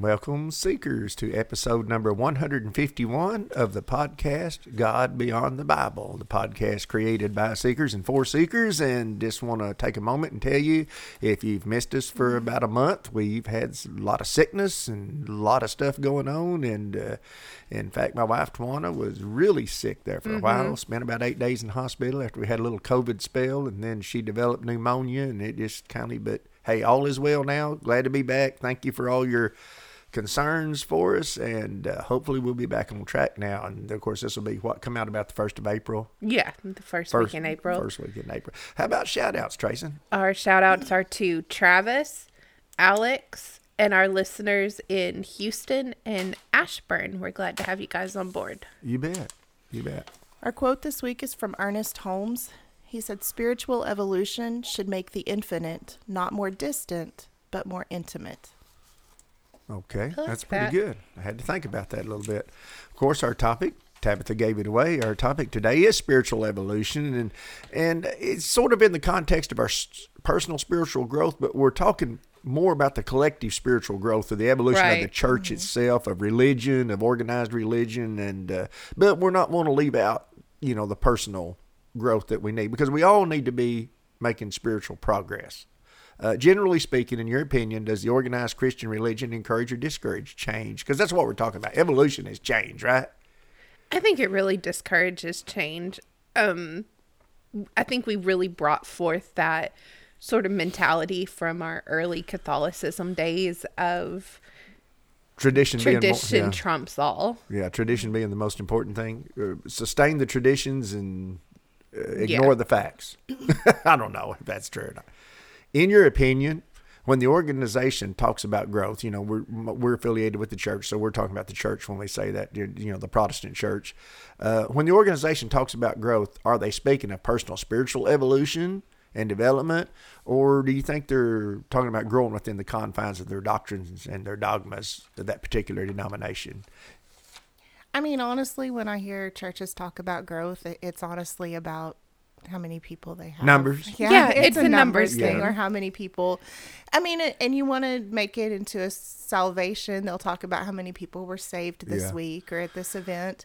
Welcome, seekers, to episode number 151 of the podcast God Beyond the Bible, the podcast created by seekers and for seekers. And just want to take a moment and tell you if you've missed us for about a month, we've had a lot of sickness and a lot of stuff going on. And uh, in fact, my wife Tawana was really sick there for a mm-hmm. while, spent about eight days in hospital after we had a little COVID spell, and then she developed pneumonia, and it just kind of, but hey, all is well now. Glad to be back. Thank you for all your concerns for us, and uh, hopefully we'll be back on track now. And of course, this will be what come out about the first of April. Yeah, the first, first week in April. First week in April. How about shout outs, Trayson? Our shout outs are to Travis, Alex, and our listeners in Houston and Ashburn. We're glad to have you guys on board. You bet. You bet. Our quote this week is from Ernest Holmes. He said, Spiritual evolution should make the infinite not more distant, but more intimate. Okay, like that's pretty that. good. I had to think about that a little bit. Of course, our topic Tabitha gave it away. Our topic today is spiritual evolution, and and it's sort of in the context of our personal spiritual growth, but we're talking more about the collective spiritual growth of the evolution right. of the church mm-hmm. itself, of religion, of organized religion, and uh, but we're not want to leave out you know the personal growth that we need because we all need to be making spiritual progress. Uh, generally speaking, in your opinion, does the organized Christian religion encourage or discourage change? Because that's what we're talking about. Evolution is change, right? I think it really discourages change. Um, I think we really brought forth that sort of mentality from our early Catholicism days of tradition tradition more, yeah. trumps all. Yeah, tradition being the most important thing. Uh, sustain the traditions and uh, ignore yeah. the facts. I don't know if that's true or not in your opinion, when the organization talks about growth, you know, we're we're affiliated with the church, so we're talking about the church when we say that, you know, the Protestant church. Uh, when the organization talks about growth, are they speaking of personal spiritual evolution and development, or do you think they're talking about growing within the confines of their doctrines and their dogmas of that particular denomination? I mean, honestly, when I hear churches talk about growth, it's honestly about how many people they have. Numbers. Yeah, yeah it's, it's, a, numbers, thing, yeah. or how many people. I mean, and you want to make it into a salvation. They'll talk about how many people were saved this yeah. week or at this event.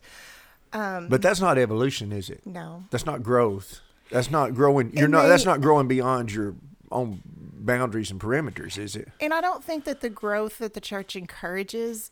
Um, but that's not evolution, is it? No. That's not growth. That's not growing. You're and not. They, that's not growing beyond your own boundaries and perimeters, is it? And I don't think that the growth that the church encourages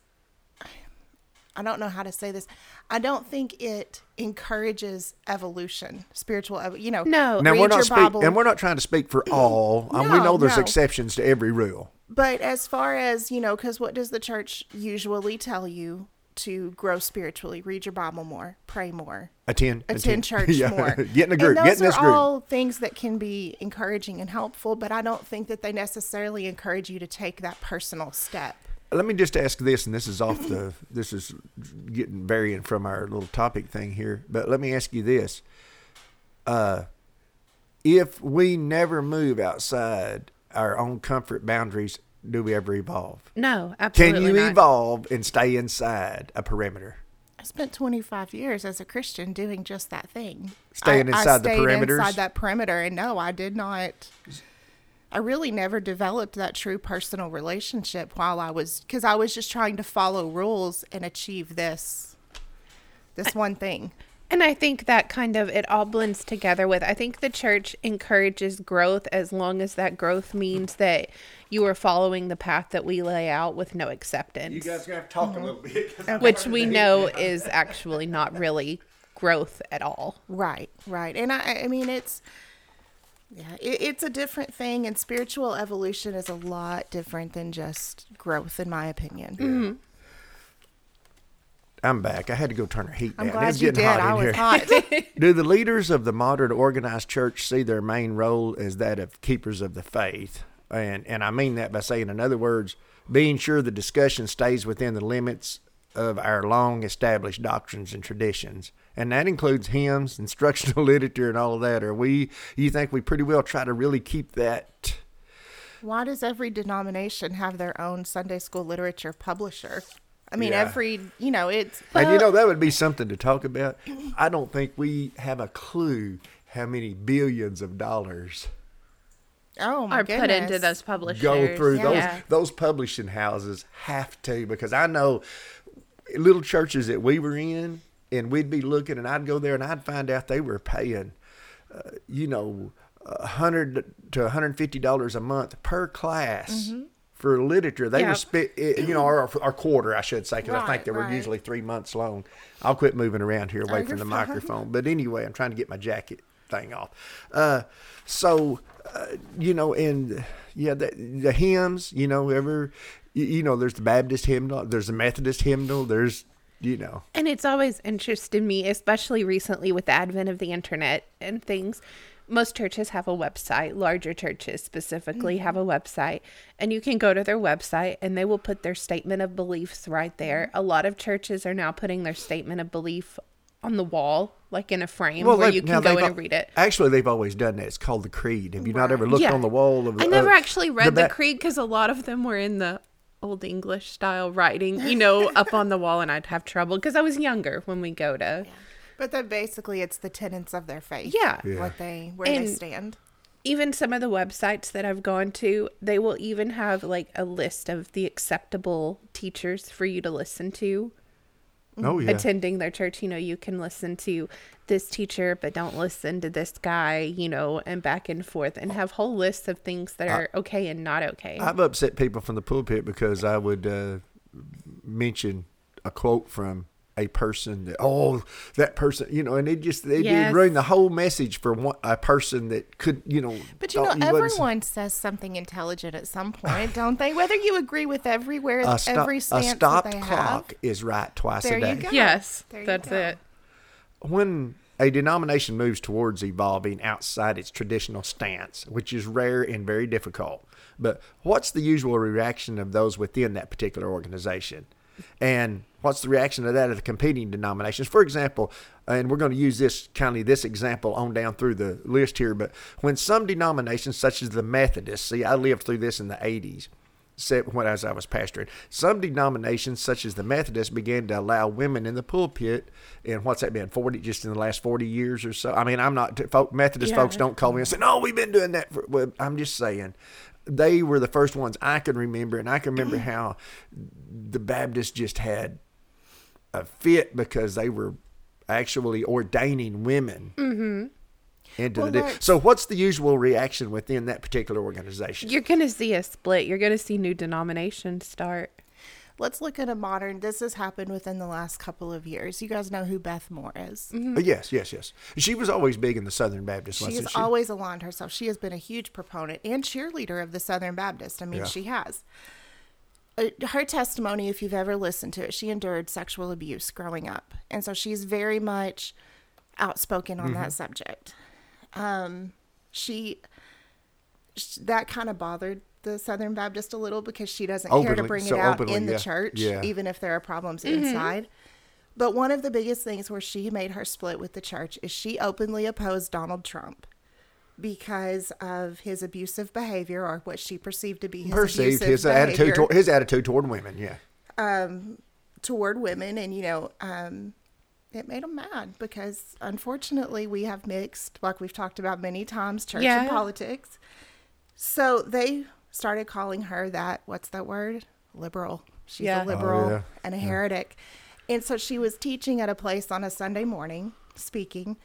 I don't know how to say this. I don't think it encourages evolution, spiritual, ev- you know. No, now we're not speak, and we're not trying to speak for all. no, um, we know there's no. exceptions to every rule. But as far as you know, because what does the church usually tell you to grow spiritually? Read your Bible more, pray more, attend, attend, attend. church yeah. more, get in a group. And those get in this are all things that can be encouraging and helpful. But I don't think that they necessarily encourage you to take that personal step let me just ask this, and this is off the, this is getting varying from our little topic thing here, but let me ask you this. Uh, if we never move outside our own comfort boundaries, do we ever evolve? No, absolutely Can you not. evolve and stay inside a perimeter? I spent 25 years as a Christian doing just that thing. Staying I, inside I the perimeter. inside that perimeter, and no, I did not. I really never developed that true personal relationship while I was because I was just trying to follow rules and achieve this this one thing. And I think that kind of it all blends together with I think the church encourages growth as long as that growth means that you are following the path that we lay out with no acceptance. You guys gonna have to talk a little bit. Mm-hmm. 'cause I'm which we to hit know that. is actually not really growth at all. Right, right. And I, I mean, it's, yeah, it, it's a different thing, and spiritual evolution is a lot different than just growth, in my opinion. mm-hmm I'm back. I had to go turn the heat I'm down. glad it's you getting did. hot I in was here. hot. Do the leaders of the modern organized church see their main role as that of keepers of the faith? And and I mean that by saying, in other words, being sure the discussion stays within the limits of our long established doctrines and traditions. And that includes hymns, instructional literature, and all of that. Are we, you think we pretty well try to really keep that? Why does every denomination have their own Sunday school literature publisher? I mean, Yeah. every, you know, it's, and you know, that would be something to talk about. I don't think we have a clue how many billions of dollars oh my Are goodness. put into those publishers. go through those Yeah. those publishing houses have to because I know little churches that we were in and we'd be looking and I'd go there and I'd find out they were paying uh, you know a hundred to hundred fifty dollars a month per class for literature they were Yep. spent you know our, our quarter I should say because I think they were right. usually three months long I'll quit moving around here away Oh, from the fine. microphone but anyway I'm trying to get my jacket thing off uh, so uh, you know and yeah the, the hymns you know ever you, you know there's the baptist hymnal there's the methodist hymnal there's you know And it's always interested me, especially recently with the advent of the internet and things. Most churches have a website, larger churches specifically have a website, and you can go to their website and they will put their statement of beliefs right there. A lot of churches are now putting their statement of belief on the wall, like in a frame where you can go in and read it. actually they've always done that it's called the creed have you not ever looked Yeah. on the wall of I never uh, actually read the, ba- creed because a lot of them were in the old English style writing, you know, up on the wall, and I'd have trouble because I was younger when we go to. But then basically it's the tenets of their faith. Yeah. Yeah. What they, where they stand. even some of the websites that I've gone to, they will even have like a list of the acceptable teachers for you to listen to oh yeah attending their church. You know, you can listen to this teacher, but don't listen to this guy, you know, and back and forth and have whole lists of things that are okay and not okay. I've upset people from the pulpit because I would uh, mention a quote from a person that oh that person you know and it just they Yes. did ruin the whole message for one, a person that could you know But you know, thought wasn't- everyone says something intelligent at some point, don't they? Whether you agree with everywhere, a, sto- every a stopped that they clock have. is right twice There a you day go. yes, There you that's go. it. when a denomination moves towards evolving outside its traditional stance, which is rare and very difficult, but what's the usual reaction of those within that particular organization? And what's the reaction to that of the competing denominations? For example, and we're going to use this kind of this example on down through the list here, but when some denominations, such as the Methodists, see, I lived through this in the 80s, said when as I was pastoring. Some denominations, such as the Methodists, began to allow women in the pulpit. And what's that been? Forty, just in the last forty years or so. I mean, I'm not folk, Methodist Yeah. folks don't call me and say, "No, we've been doing that." For, well, I'm just saying, they were the first ones I can remember, and I can remember how the Baptists just had a fit because they were actually ordaining women. Into Well, the di- so, what's the usual reaction within that particular organization? You're going to see a split. You're going to see new denominations start. Let's look at a modern. This has happened within the last couple of years. You guys know who Beth Moore is. Uh, Yes, yes, yes. She was always big in the Southern Baptist. She has she? always aligned herself. She has been a huge proponent and cheerleader of the Southern Baptist. I mean, Yeah. she has. Uh, her testimony, if you've ever listened to it, she endured sexual abuse growing up. And so she's very much outspoken on Mm-hmm. that subject. Um, she, sh- that kind of bothered the Southern Baptist a little because she doesn't care to bring so it out openly, in the yeah. church, Yeah. even if there are problems inside. But one of the biggest things where she made her split with the church is she openly opposed Donald Trump because of his abusive behavior or what she perceived to be his perceived abusive his behavior attitude toward, his attitude toward women. Yeah, toward women and you know um it made him mad because unfortunately we have mixed like we've talked about many times church Yeah. and politics So they started calling her that. What's that word? Liberal. She's Yeah. a Oh, liberal yeah. and a heretic. And so she was teaching at a place on a Sunday morning, speaking.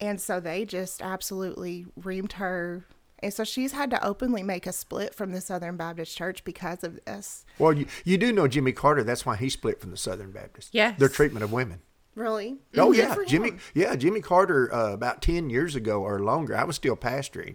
And so they just absolutely reamed her. And so she's had to openly make a split from the Southern Baptist Church because of this. Well, you, you do know Jimmy Carter. That's why he split from the Southern Baptist. Yes. Their treatment of women. Really? Oh Good yeah, Jimmy. Yeah, Jimmy Carter. Uh, about ten years ago or longer, I was still pastoring,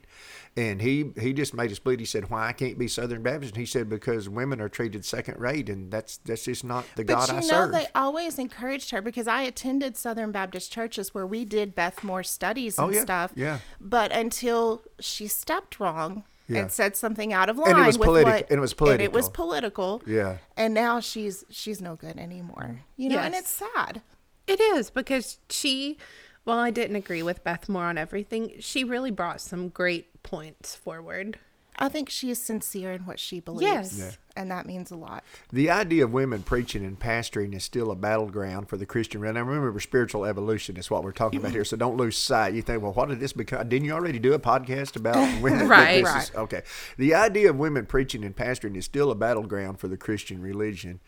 and he he just made a split. He said, "Why I can't be Southern Baptist?" And he said, "Because women are treated second rate, and that's that's just not the But God you I know, serve." they always encouraged her because I attended Southern Baptist churches where we did Beth Moore studies and Oh, yeah, stuff. yeah. But until she stepped wrong Yeah. and said something out of line And it was with politi- what, and it was and it was political. political. Yeah. And now she's she's no good anymore. You know, and it's sad. It is because she, while I didn't agree with Beth Moore on everything, she really brought some great points forward. I think she is sincere in what she believes. Yes. And that means a lot. The idea of women preaching and pastoring is still a battleground for the Christian. And I remember spiritual evolution is what we're talking about here. So don't lose sight. You think, well, what did this become? Didn't you already do a podcast about women? Right. This is- okay. The idea of women preaching and pastoring is still a battleground for the Christian religion.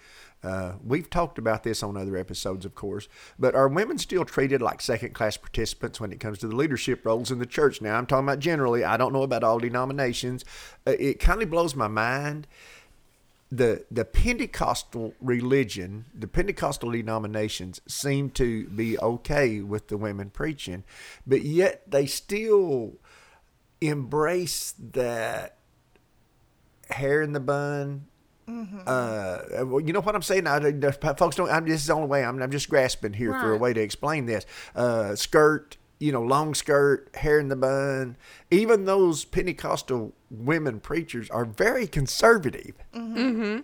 Uh, we've talked about this on other episodes, of course, but are women still treated like second class participants when it comes to the leadership roles in the church? Now, I'm talking about generally. I don't know about all denominations. Uh, it kind of blows my mind the the Pentecostal religion, the Pentecostal denominations seem to be okay with the women preaching, but yet they still embrace that hair in the bun. Uh, well, you know what I'm saying? I, folks don't. I'm, this is the only way. I'm, I'm just grasping here for a way to explain this. Uh, skirt, you know, long skirt, hair in the bun. Even those Pentecostal women preachers are very conservative. Mm-hmm. Mm-hmm.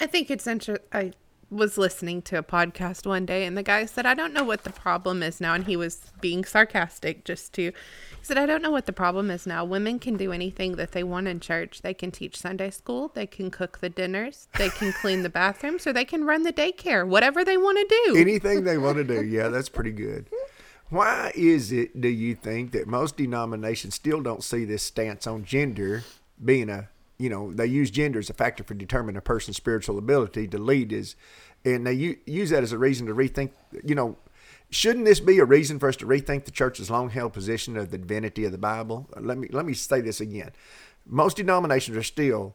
I think it's interesting. I was listening to a podcast one day, and the guy said, I don't know what the problem is now. And he was being sarcastic just to, he said, I don't know what the problem is now. Women can do anything that they want in church. They can teach Sunday school, they can cook the dinners, they can clean the bathrooms, or they can run the daycare, whatever they want to do. Anything they want to do. Yeah, that's pretty good. Why is it, do you think, that most denominations still don't see this stance on gender being a, you know, they use gender as a factor for determining a person's spiritual ability to lead is, and they use that as a reason to rethink, you know, shouldn't this be a reason for us to rethink the church's long held position of the divinity of the Bible? Let me, let me say this again. Most denominations are still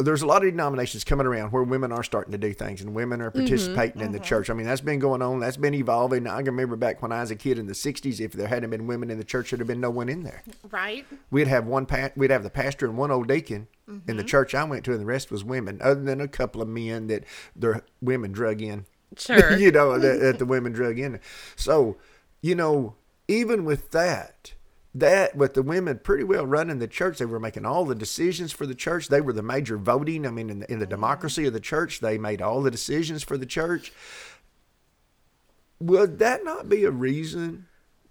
there's a lot of denominations coming around where women are starting to do things and women are mm-hmm. participating in the mm-hmm. church. I mean, that's been going on. That's been evolving. I can remember back when I was a kid in the '60s, if there hadn't been women in the church, there'd have been no one in there. Right? We'd have one pa- we'd have the pastor and one old deacon in the mm-hmm. church I went to, and the rest was women, other than a couple of men that their women drug in. Sure. you know that, that the women drug in. So, you know, even with that, that with the women pretty well running the church, they were making all the decisions for the church. They were the major voting. I mean, in the, in the democracy of the church, they made all the decisions for the church. Would that not be a reason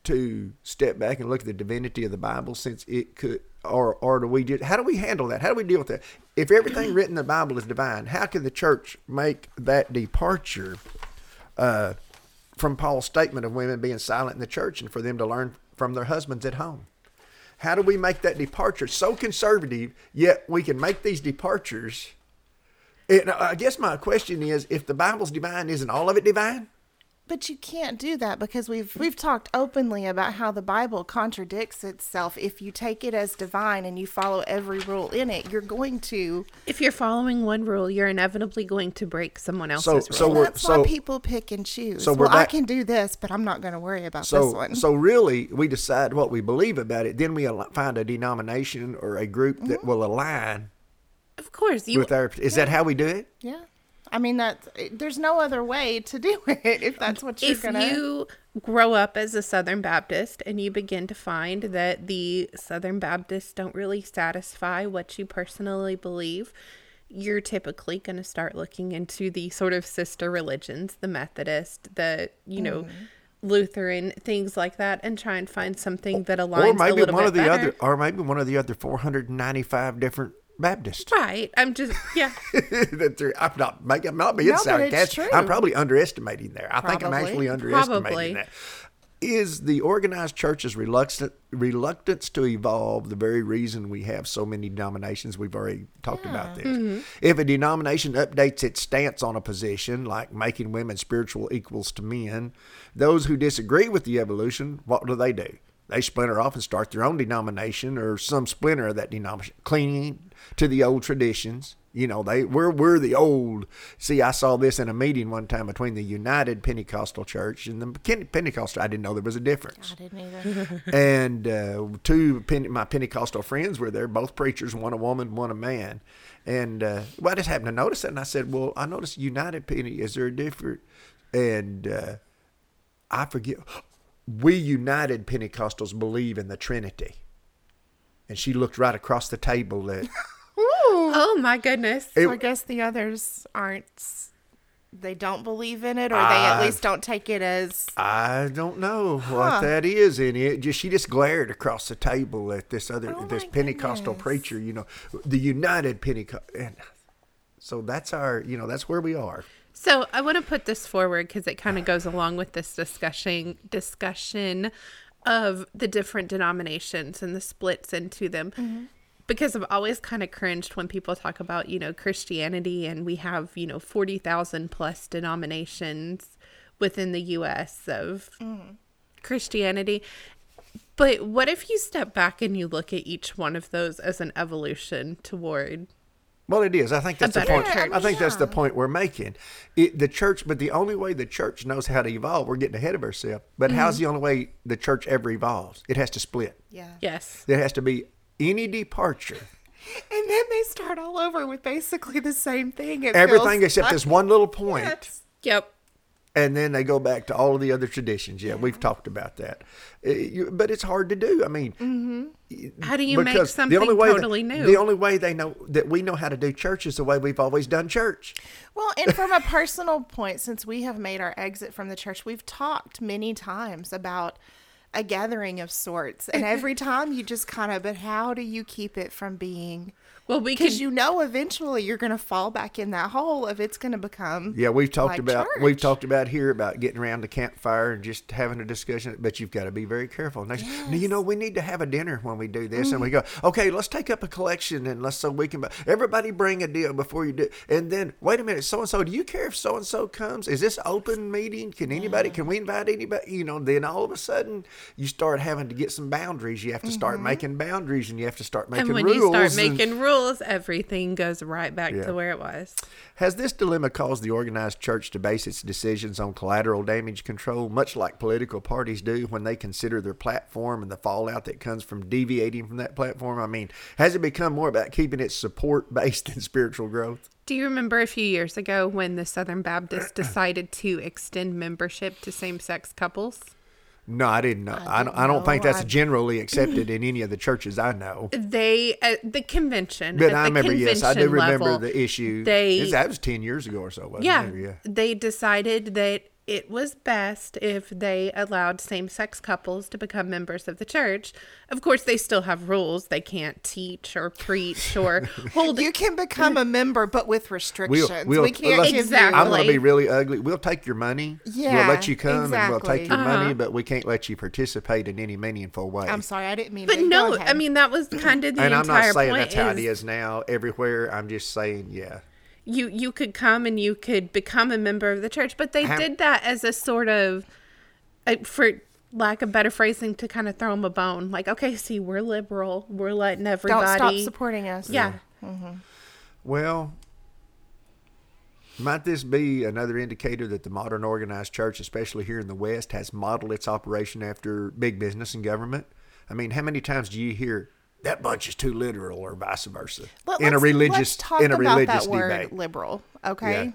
to step back and look at the divinity of the Bible, since it could, or or do we just how do we handle that? How do we deal with that? If everything written in the Bible is divine, how can the church make that departure? uh, from Paul's statement of women being silent in the church and for them to learn from their husbands at home. How do we make that departure so conservative, yet we can make these departures? And uh, I guess my question is if the Bible's divine, isn't all of it divine? But you can't do that because we've we've talked openly about how the Bible contradicts itself. If you take it as divine and you follow every rule in it, you're going to. if you're following one rule, you're inevitably going to break someone else's So- rule. so we're- That's why people pick and choose. so we're well, I can do this, but I'm not going to worry about this So, one. so really, we decide what we believe about it. Then we find a denomination or a group that mm-hmm. will align of course, you with our. Is that how we do it? yeah, I mean that. There's no other way to do it if that's what you're if gonna. If you grow up as a Southern Baptist and you begin to find that the Southern Baptists don't really satisfy what you personally believe, you're typically going to start looking into the sort of sister religions, the Methodist, the, you know, Mm-hmm. Lutheran, things like that, and try and find something that aligns Or a maybe little one bit of the better. other, or maybe one of the other 495 different Baptists. Right. I'm just, yeah. I'm not making, I'm not being No, sarcastic. I'm probably underestimating there. I think I'm actually underestimating Probably. that. is the organized church's reluctant reluctance to evolve the very reason we have so many denominations? We've already talked about this. Mm-hmm. If a denomination updates its stance on a position, like making women spiritual equals to men, those who disagree with the evolution, what do they do? They splinter off and start their own denomination or some splinter of that denomination, clinging to the old traditions. You know, they we're we're the old. See, I saw this in a meeting one time between the United Pentecostal Church and the Pentecostal. I didn't know there was a difference. I didn't either. and uh, two my Pentecostal friends were there, both preachers, one a woman, one a man. And uh, well, I just happened to notice it, and I said, "Well, I noticed United Penny. Is there a different?" And uh, I forget. We United Pentecostals believe in the Trinity. And she looked right across the table at. Oh my goodness. It- I guess the others aren't. They don't believe in it, or they at least don't take it as. I don't know Huh. what that is in it. Just she just glared across the table at this other Oh this Pentecostal goodness. preacher. You know, the United Pentecost. And so that's our. You know, that's where we are. So I want to put this forward because it kind of goes along with this discussion discussion of the different denominations and the splits into them. Mm-hmm. Because I've always kind of cringed when people talk about, you know, Christianity and we have, you know, 40,000 plus denominations within the US of mm-hmm. Christianity. But what if you step back and you look at each one of those as an evolution toward Well, it is. I think that's the point. church. I think that's the point we're making. It, the church, but the only way the church knows how to evolve, we're getting ahead of ourselves. But Mm-hmm. how's the only way the church ever evolves? It has to split. Yeah. yes. There has to be any departure. And then they start all over with basically the same thing. It Everything except like- this one little point. Yes. Yep. And then they go back to all of the other traditions. Yeah, we've talked about that, Uh, you- but it's hard to do. I mean, How do you make something way totally that, new? The only way they know that we know how to do church is the way we've always done church. Well, and from a personal point, since we have made our exit from the church, we've talked many times about a gathering of sorts. And every time you just kind of, but how do you keep it from being. Well, we Because you know eventually you're going to fall back in that hole of it's going to become. Yeah, we've talked like about we've talked about here about getting around the campfire and just having a discussion. But you've got to be very careful. And they say, "No, you know, we need to have a dinner when we do this, and we mm. go, okay, let's take up a collection and let's so we can. bu- Everybody bring a deal before you do. And then wait a minute, so and so, do you care if so and so comes? Is this open meeting? Can anybody? Can we invite anybody? You know, then all of a sudden you start having to get some boundaries. You have to start mm-hmm. making boundaries, and you have to start making and when rules. you start and- making rules, everything goes right back Yeah. to where it was. Has this dilemma caused the organized church to base its decisions on collateral damage control, much like political parties do when they consider their platform and the fallout that comes from deviating from that platform? I mean, has it become more about keeping its support based than spiritual growth? Do you remember a few years ago when the Southern Baptists decided to extend membership to same-sex couples? No, I didn't know. I, don't, didn't I don't think that's I- generally accepted in any of the churches I know. They at the convention. But I remember, yes, I do remember level, the issue. They that was 10 years ago or so, wasn't yeah, it? Yeah. they decided that it was best if they allowed same-sex couples to become members of the church. Of course, they still have rules. They can't teach or preach or hold You can become a member, but with restrictions. we'll- we can't let's- Exactly. I'm going to be really ugly. We'll take your money. Yeah, we'll let you come and we'll take your money, Uh-huh. but we can't let you participate in any meaningful way. I'm sorry, I didn't mean. But to. No. I mean that was kind of the and I'm entire not saying point. that's how it is is now everywhere. I'm just saying, yeah. You you could come and you could become a member of the church, but they How- did that as a sort of, uh, for lack of better phrasing, to kind of throw them a bone. Like, okay, see, we're liberal, we're letting don't everybody. stop supporting us. Yeah, Well, might this be another indicator that the modern organized church, especially here in the West, has modeled its operation after big business and government? I mean, how many times do you hear that bunch is too literal, or vice versa, Let- in a religious let's talk in a about religious that word debate? liberal okay Yeah.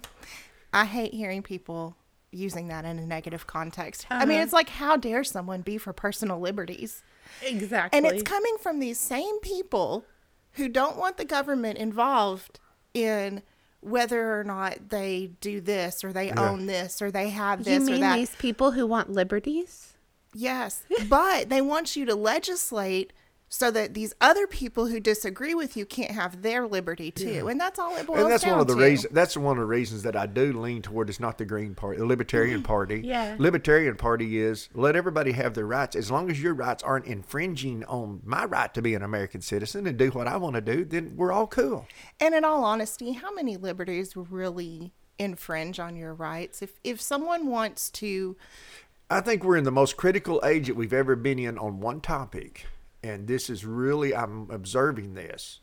i hate hearing people using that in a negative context i mean uh-huh. it's like how dare someone be for personal liberties exactly. and it's coming from these same people who don't want the government involved in whether or not they do this or they own this or they have you this or mean that these people who want liberties? Yes, but they want you to legislate so that these other people who disagree with you can't have their liberty too. And that's all it boils and that's down one of the to. reasons. That's one of the reasons that I do lean toward. It's not the Green Party, the Libertarian mm-hmm. Party. Yeah. Libertarian Party is let everybody have their rights as long as your rights aren't infringing on my right to be an American citizen and do what I want to do. Then we're all cool. And in all honesty, how many liberties really infringe on your rights? If if someone wants to I think we're in the most critical age that we've ever been in on one topic, and this is really I'm observing this.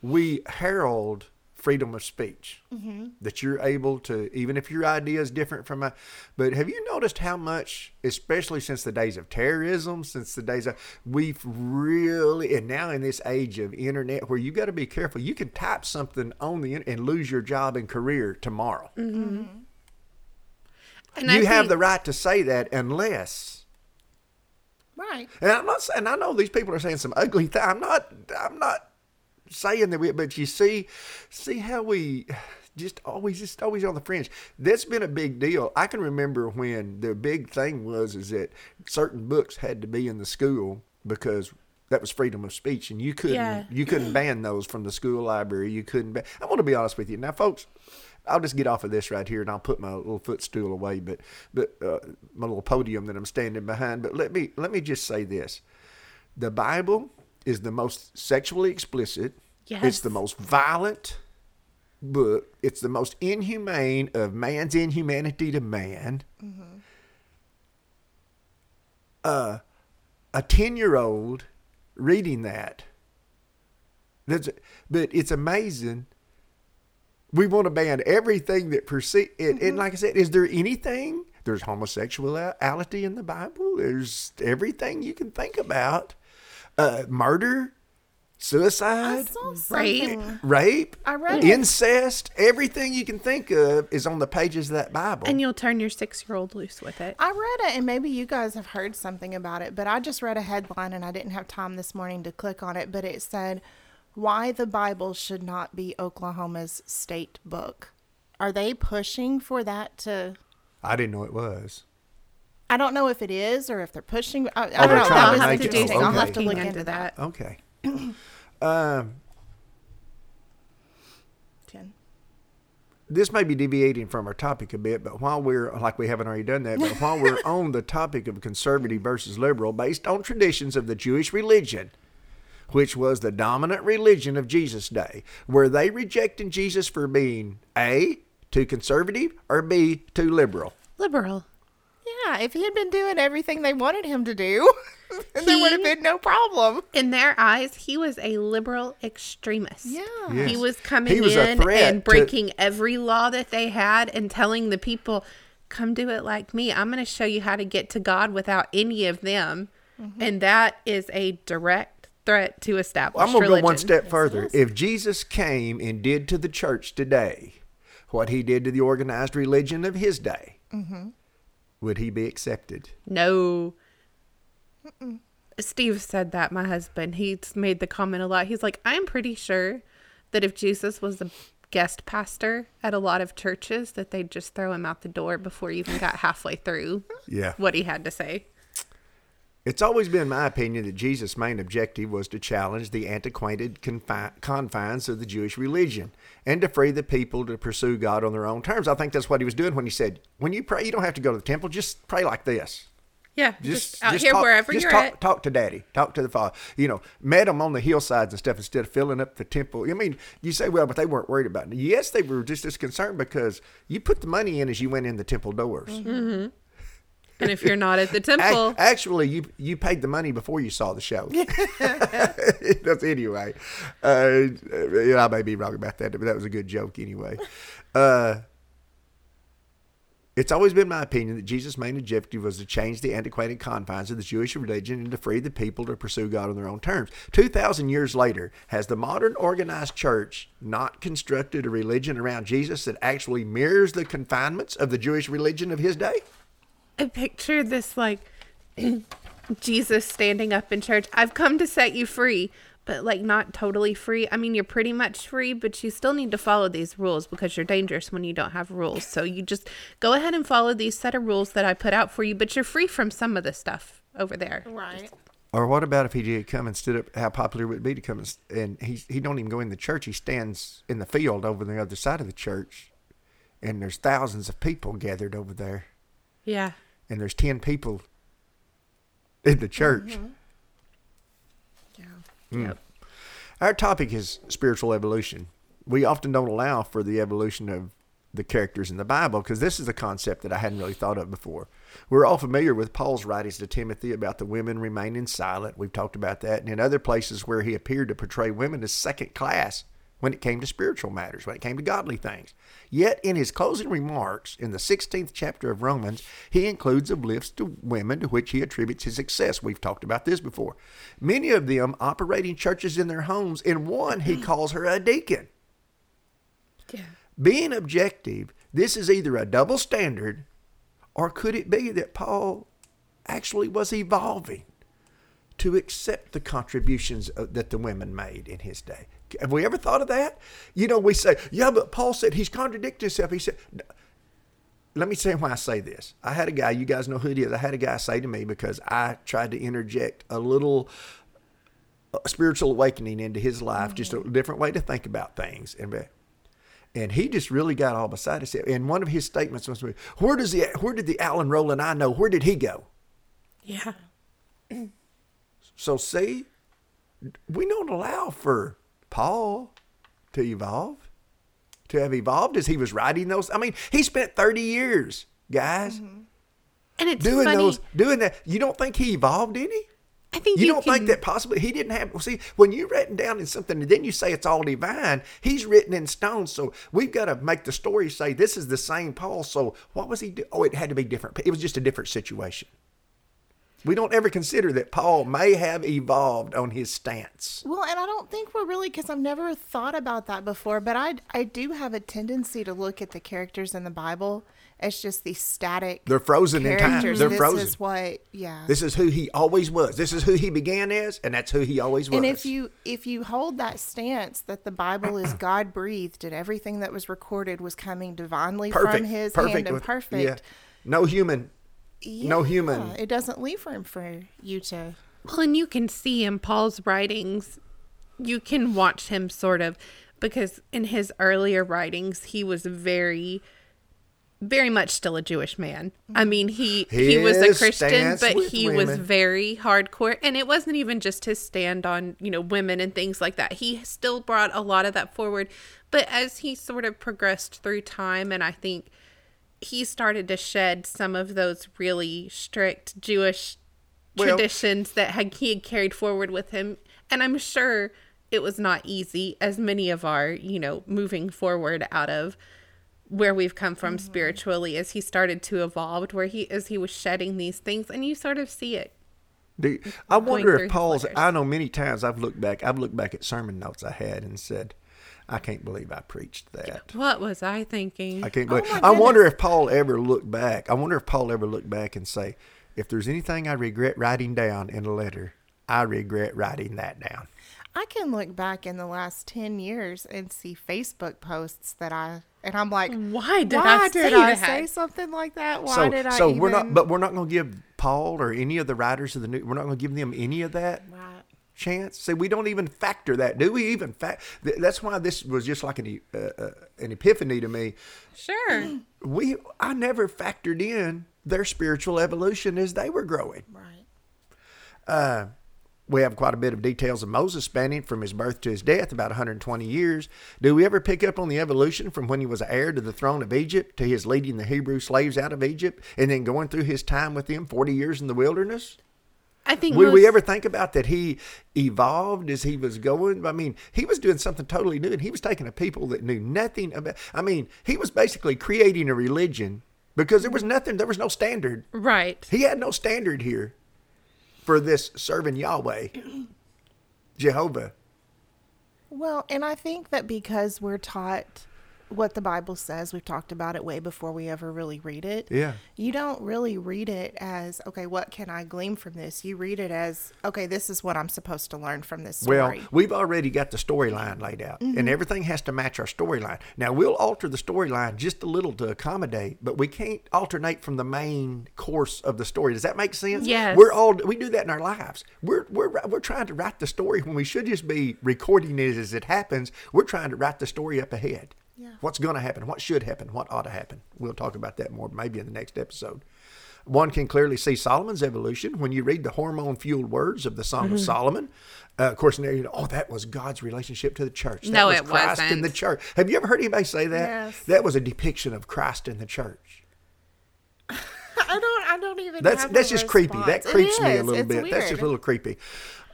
We herald freedom of speech mm-hmm. that you're able to even if your idea is different from my but have you noticed how much especially since the days of terrorism since the days of we've really and now in this age of internet where you got to be careful you can type something on the and lose your job and career tomorrow. Mm-hmm. Mm-hmm. And I you have think- the right to say that unless right. and I'm not saying I know these people are saying some ugly things. I'm not. I'm not saying that we. But you see, see how we just always just always on the fringe. That's been a big deal. I can remember when the big thing was is that certain books had to be in the school because that was freedom of speech, and you couldn't Yeah. you couldn't ban those from the school library. You couldn't. Ban, I want to be honest with you now, folks. I'll just get off of this right here, and I'll put my little footstool away, but but uh, my little podium that I'm standing behind. But let me let me just say this: the Bible is the most sexually explicit. Yes. It's the most violent book. It's the most inhumane of man's inhumanity to man. Uh, a ten-year-old reading that. That's, but it's amazing. We want to ban everything that perceive it. And like I said, is there anything? There's homosexuality in the Bible. There's everything you can think about. Uh, murder, suicide, Rape. rape, I read it. incest. Everything you can think of is on the pages of that Bible. and you'll turn your six year old loose with it. I read it, and maybe you guys have heard something about it, but I just read a headline and I didn't have time this morning to click on it. But it said, Why the Bible should not be Oklahoma's state book. Are they pushing for that to. I didn't know it was. I don't know if it is or if they're pushing. I, I Oh, don't they're know. trying That to was make it- interesting. oh, I'll have to look into that. Okay. um, Jen. this may be deviating from our topic a bit, but while we're like we haven't already done that, but while we're on the topic of conservative versus liberal, based on traditions of the Jewish religion, which was the dominant religion of Jesus' day, were they rejecting Jesus for being A, too conservative, or B, too liberal? Liberal. Yeah, if he had been doing everything they wanted him to do, then there would have been no problem. In their eyes, he was a liberal extremist. Yeah. Yes. He was coming He was in threat and to- breaking every law that they had and telling the people, come do it like me. I'm going to show you how to get to God without any of them. Mm-hmm. And that is a direct threat to establish I'm going to go one step further. If Jesus came and did to the church today what he did to the organized religion of his day, mm-hmm. would he be accepted? No. Steve said that, my husband. He's made the comment a lot. He's like, I'm pretty sure that if Jesus was a guest pastor at a lot of churches, that they'd just throw him out the door before he even got halfway through Yeah. what he had to say. It's always been my opinion that Jesus' main objective was to challenge the antiquated confi- confines of the Jewish religion and to free the people to pursue God on their own terms. I think that's what he was doing when he said, "When you pray, you don't have to go to the temple. Just pray like this. Yeah, Just, just, out just here talk, wherever just you're talk, at. talk to Daddy. Talk to the Father. You know, met them on the hillsides and stuff instead of filling up the temple. I mean, you say, well, but they weren't worried about it. Yes, they were just as concerned because you put the money in as you went in the temple doors. Mm-hmm. And if you're not at the temple, Actually, you you paid the money before you saw the show. That's anyway. Uh, I may be wrong about that, but that was a good joke anyway. Uh, it's always been my opinion that Jesus' main objective was to change the antiquated confines of the Jewish religion and to free the people to pursue God on their own terms. 2,000 years later, has the modern organized church not constructed a religion around Jesus that actually mirrors the confinements of the Jewish religion of his day? I picture this like Jesus standing up in church. I've come to set you free, but like not totally free. I mean, you're pretty much free, but you still need to follow these rules because you're dangerous when you don't have rules. So you just go ahead and follow these set of rules that I put out for you, but you're free from some of the stuff over there. Right. Or what about if he did come and stood up? How popular would it be to come and, s- and he he don't even go in the church. He stands in the field over the other side of the church, and there's thousands of people gathered over there, Yeah. And there's ten people in the church. Mm-hmm. Yeah. Hmm. Yep. Our topic is spiritual evolution. We often don't allow for the evolution of the characters in the Bible because this is a concept that I hadn't really thought of before. We're all familiar with Paul's writings to Timothy about the women remaining silent. We've talked about that. And in other places where he appeared to portray women as second class when it came to spiritual matters, when it came to godly things. Yet in his closing remarks in the 16th chapter of Romans, he includes a list to women to which he attributes his success. We've talked about this before. Many of them operating churches in their homes. In one, he calls her a deacon. Yeah. Being objective, this is either a double standard or could it be that Paul actually was evolving to accept the contributions uh, that the women made in his day? Have we ever thought of that? You know, we say, yeah, but Paul said he's contradicted himself. He said, let me say why I say this. I had a guy, you guys know who it is. I had a guy say to me because I tried to interject a little spiritual awakening into his life, just a mm-hmm. different way to think about things. And and he just really got all beside himself. And one of his statements was, "Where does the where did the Alan Rowland I know? Where did he go?" Yeah. So see, we don't allow for Paul to evolve, to have evolved as he was writing those. I mean, he spent thirty years, guys, mm-hmm. And it's doing funny. those, doing that. You don't think he evolved any? I think You, you, don't can, think that possibly he didn't have? Well, see, when you're written down in something and then you say it's all divine, he's written in stone. So we've got to make the story say this is the same Paul. So what was he do? Oh, it had to be different. It was just a different situation. We don't ever consider that Paul may have evolved on his stance. Well, and I don't think we're really because I've never thought about that before. But I I do have a tendency to look at the characters in the Bible as just these static. They're frozen in time. characters. They're this frozen. This is what, yeah. This is who he always was. This is who he began as, and that's who he always was. and if you if you hold that stance that the Bible is God breathed and everything that was recorded was coming divinely from His hand and perfect, yeah. no human, no human. it doesn't leave room for you to. Well, and you can see in Paul's writings, you can watch him sort of because in his earlier writings, he was very, very much still a Jewish man. I mm-hmm. mean, he he was a Christian, but with he was very hardcore, and it wasn't even just his stand on you know women and things like that. He still brought a lot of that forward, but as he sort of progressed through time, and I think he started to shed some of those really strict Jewish Well- traditions that had he had carried forward with him and i'm sure it was not easy as many of our you know moving forward out of where we've come from Mm-hmm. spiritually as he started to evolve where he as he was shedding these things and you sort of see it Do, I wonder if Paul's. I know many times I've looked back. I've looked back at sermon notes I had and said, "I can't believe I preached that." what was i thinking I can't Oh believe. my I wonder if Paul ever looked back. I wonder if Paul ever looked back and say, "If there's anything I regret writing down in a letter, I regret writing that down." I can look back in the last ten years and see Facebook posts that I and I'm like, why did why i did say I that say something like that? Why so, did I? so even... we're not. But we're not going to give Paul or any of the writers of the new. We're not going to give them any of that. Right. Chance. See, we don't even factor that. Do we even fact? That's why this was just like an uh, uh, an epiphany to me. sure We I never factored in their spiritual evolution as they were growing. Right. We have quite a bit of details of Moses spanning from his birth to his death, about 120 years. Do we ever pick up on the evolution from when he was heir to the throne of Egypt to his leading the Hebrew slaves out of Egypt and then going through his time with them 40 years in the wilderness? I think Would we ever think about that he evolved as he was going? I mean, he was doing something totally new and he was taking a people that knew nothing about I mean, he was basically creating a religion because there was nothing, there was no standard. right He had no standard here for this serving Yahweh, Jehovah. Well, and I think that because we're taught what the Bible says. We've talked about it way before we ever really read it. Yeah. You don't really read it as, okay, what can I glean from this? You read it as, okay, this is what I'm supposed to learn from this story. Well, we've already got the storyline laid out, Mm-hmm. and everything has to match our storyline. Now, we'll alter the storyline just a little to accommodate, but we can't alternate from the main course of the story. Does that make sense? Yes. We're all we do that in our lives. We're we're we're trying to write the story when we should just be recording it as it happens. We're trying to write the story up ahead. Yeah. What's going to happen? What should happen? What ought to happen? We'll talk about that more maybe in the next episode. One can clearly see Solomon's evolution when you read the hormone fueled words of the Song Mm-hmm. of Solomon. Uh, of course, now you know, oh, that was God's relationship to the church. That No, was it Christ in wasn't. the church. Have you ever heard anybody say that? Yes. That was a depiction of Christ in the church. I don't, I don't even. That's that's just creepy. That creeps me a little It's bit. That's just a little creepy.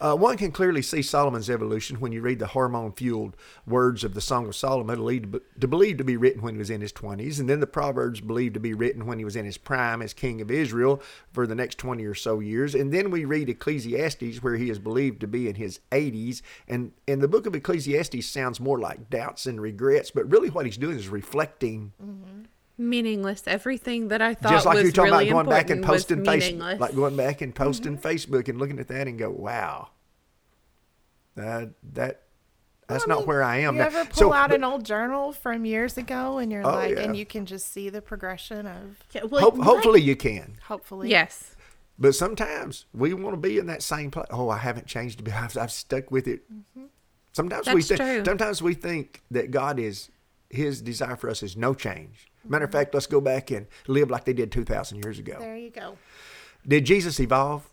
Uh, one can clearly see Solomon's evolution when you read the hormone-fueled words of the Song of Solomon, to, believe to be written when he was in his twenties, and then the Proverbs believed to be written when he was in his prime as king of Israel for the next twenty or so years, and then we read Ecclesiastes where he is believed to be in his eighties, and and the book of Ecclesiastes sounds more like doubts and regrets, but really what he's doing is reflecting Meaningless. Everything that I thought just like was you're talking really about going back and posting Facebook, like going back and mm-hmm. posting Facebook and looking at that and go, wow, that that that's I not mean, where I am You now. ever pull So, out but an old journal from years ago, and you're Oh, like, yeah. and you can just see the progression of, Yeah, well, hope, what- hopefully you can, hopefully, Yes. but sometimes we want to be in that same place. Oh, I haven't changed. I've, I've stuck with it. Mm-hmm. Sometimes we think. Sometimes we think that God is His desire for us is no change. Matter of fact, let's go back and live like they did two thousand years ago. There you go. Did Jesus evolve?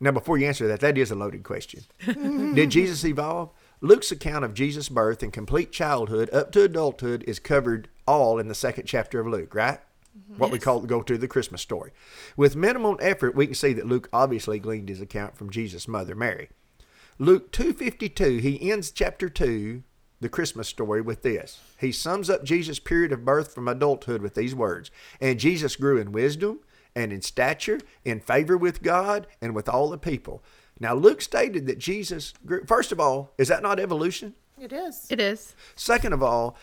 Now, before you answer that, that is a loaded question. Did Jesus evolve? Luke's account of Jesus' birth and complete childhood up to adulthood is covered all in the second chapter of Luke, right? Mm-hmm. What we call the go to the Christmas story. With minimal effort, we can see that Luke obviously gleaned his account from Jesus' mother Mary. Luke 252, he ends chapter 2, the Christmas story, with this. He sums up Jesus' period of birth from adulthood with these words And Jesus grew in wisdom and in stature, in favor with God and with all the people. Now, Luke stated that Jesus grew. First of all, is that not evolution? It is. It is. Second of all,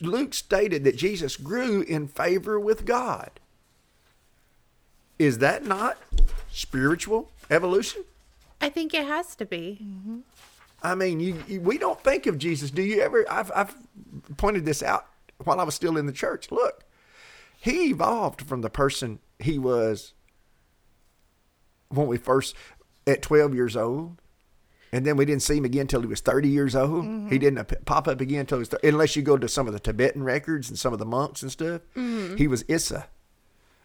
Luke stated that Jesus grew in favor with God. Is that not spiritual evolution? I think it has to be. Mm-hmm. I mean, you, you, we don't think of Jesus. Do you ever? I've, I've pointed this out while I was still in the church. Look, he evolved from the person he was when we first at 12 years old. And then we didn't see him again until he was 30 years old. He mm-hmm. didn't pop up again until he was, thir- unless you go to some of the Tibetan records and some of the monks and stuff. Mm-hmm. He was Issa,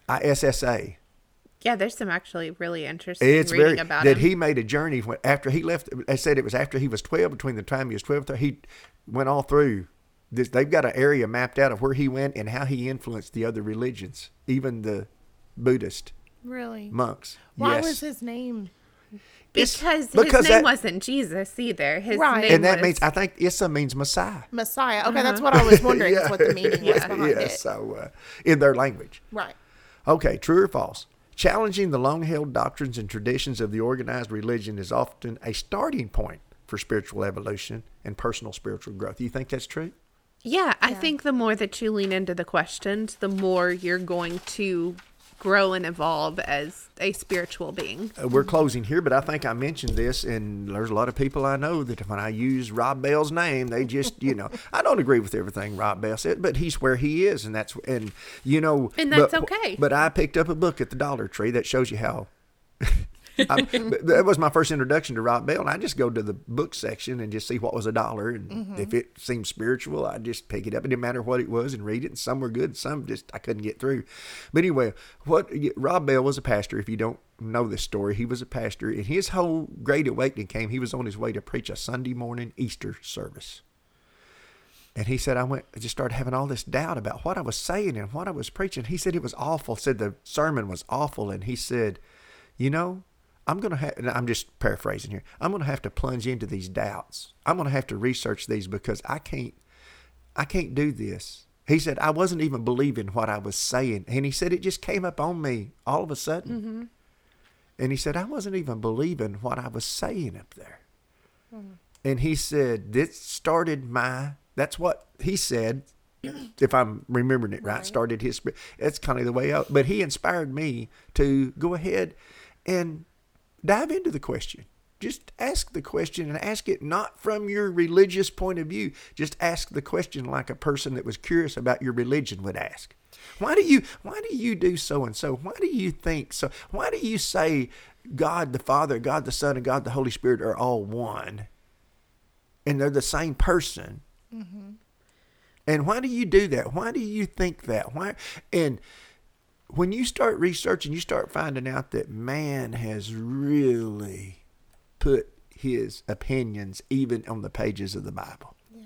I S S A. Yeah, there's some actually really interesting It's reading very about that him. he made a journey when, after he left. I said it was after he was twelve. Between the time he was twelve, and 30, he went all through. This, they've got an area mapped out of where he went and how he influenced the other religions, even the Buddhist Really? monks. Why yes, was his name? Because, because his name that- wasn't Jesus either. His Right. name and that was, means I think Issa means Messiah. Messiah. Okay, that's what I was wondering. is what the meaning was yeah, behind yeah, it. So uh, in their language. Right. Okay, true or false? Challenging the long held doctrines and traditions of the organized religion is often a starting point for spiritual evolution and personal spiritual growth. Do You think that's true? Yeah, I Yeah. think the more that you lean into the questions, the more you're going to grow and evolve as a spiritual being. Uh, we're closing here, but I think I mentioned this, and there's a lot of people I know that when I use Rob Bell's name, they just, you know, I don't agree with everything Rob Bell said, but he's where he is, and that's, and you know, And that's but- okay. But I picked up a book at the Dollar Tree that shows you how. I, that was my first introduction to Rob Bell, and I just go to the book section and just see what was a dollar, and Mm-hmm. if it seemed spiritual, I just pick it up. It didn't matter what it was and read it. And some were good, some just I couldn't get through. But anyway, what Rob Bell was a pastor. If you don't know this story, he was a pastor, and his whole great awakening came. He was on his way to preach a Sunday morning Easter service. And he said, I went, I just started having all this doubt about what I was saying and what I was preaching. He said it was awful, said the sermon was awful. And he said, You know, I'm going to have, and I'm just paraphrasing here, I'm going to have to plunge into these doubts. I'm going to have to research these because I can't, I can't do this. He said, I wasn't even believing what I was saying. And he said, it just came up on me all of a sudden. Mm-hmm. And he said, I wasn't even believing what I was saying up there. Mm-hmm. And he said, This started my, that's what he said, if I'm remembering it right, Right. started his. That's kind of the way out. But he inspired me to go ahead and dive into the question. Just ask the question and ask it not from your religious point of view. Just ask the question like a person that was curious about your religion would ask. Why do you why do you do so and so? Why do you think so? Why do you say God the Father, God the Son, and God the Holy Spirit are all one? And they're the same person. Mm-hmm. And why do you do that? Why do you think that? Why? And when you start researching, you start finding out that man has really put his opinions even on the pages of the Bible, Yeah.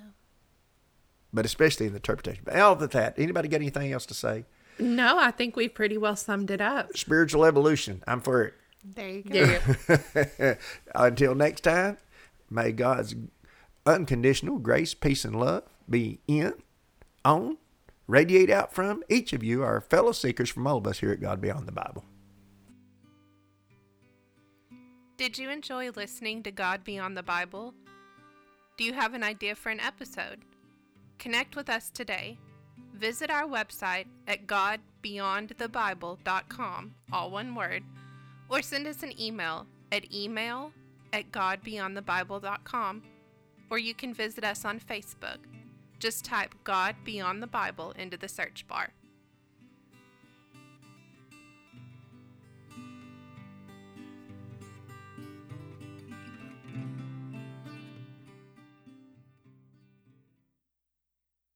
but especially in the interpretation. But all of that, anybody got anything else to say? No, I think we've pretty well summed it up. Spiritual evolution. I'm for it. There you go. There you go. Until next time, may God's unconditional grace, peace, and love be in, on, radiate out from each of you, our fellow seekers from all of us here at God Beyond the Bible. Did you enjoy listening to God Beyond the Bible? Do you have an idea for an episode? Connect with us today. Visit our website at godbeyondthebible.com, all one word, or send us an email at email at godbeyondthebible.com, or you can visit us on Facebook. Just type God Beyond the Bible into the search bar.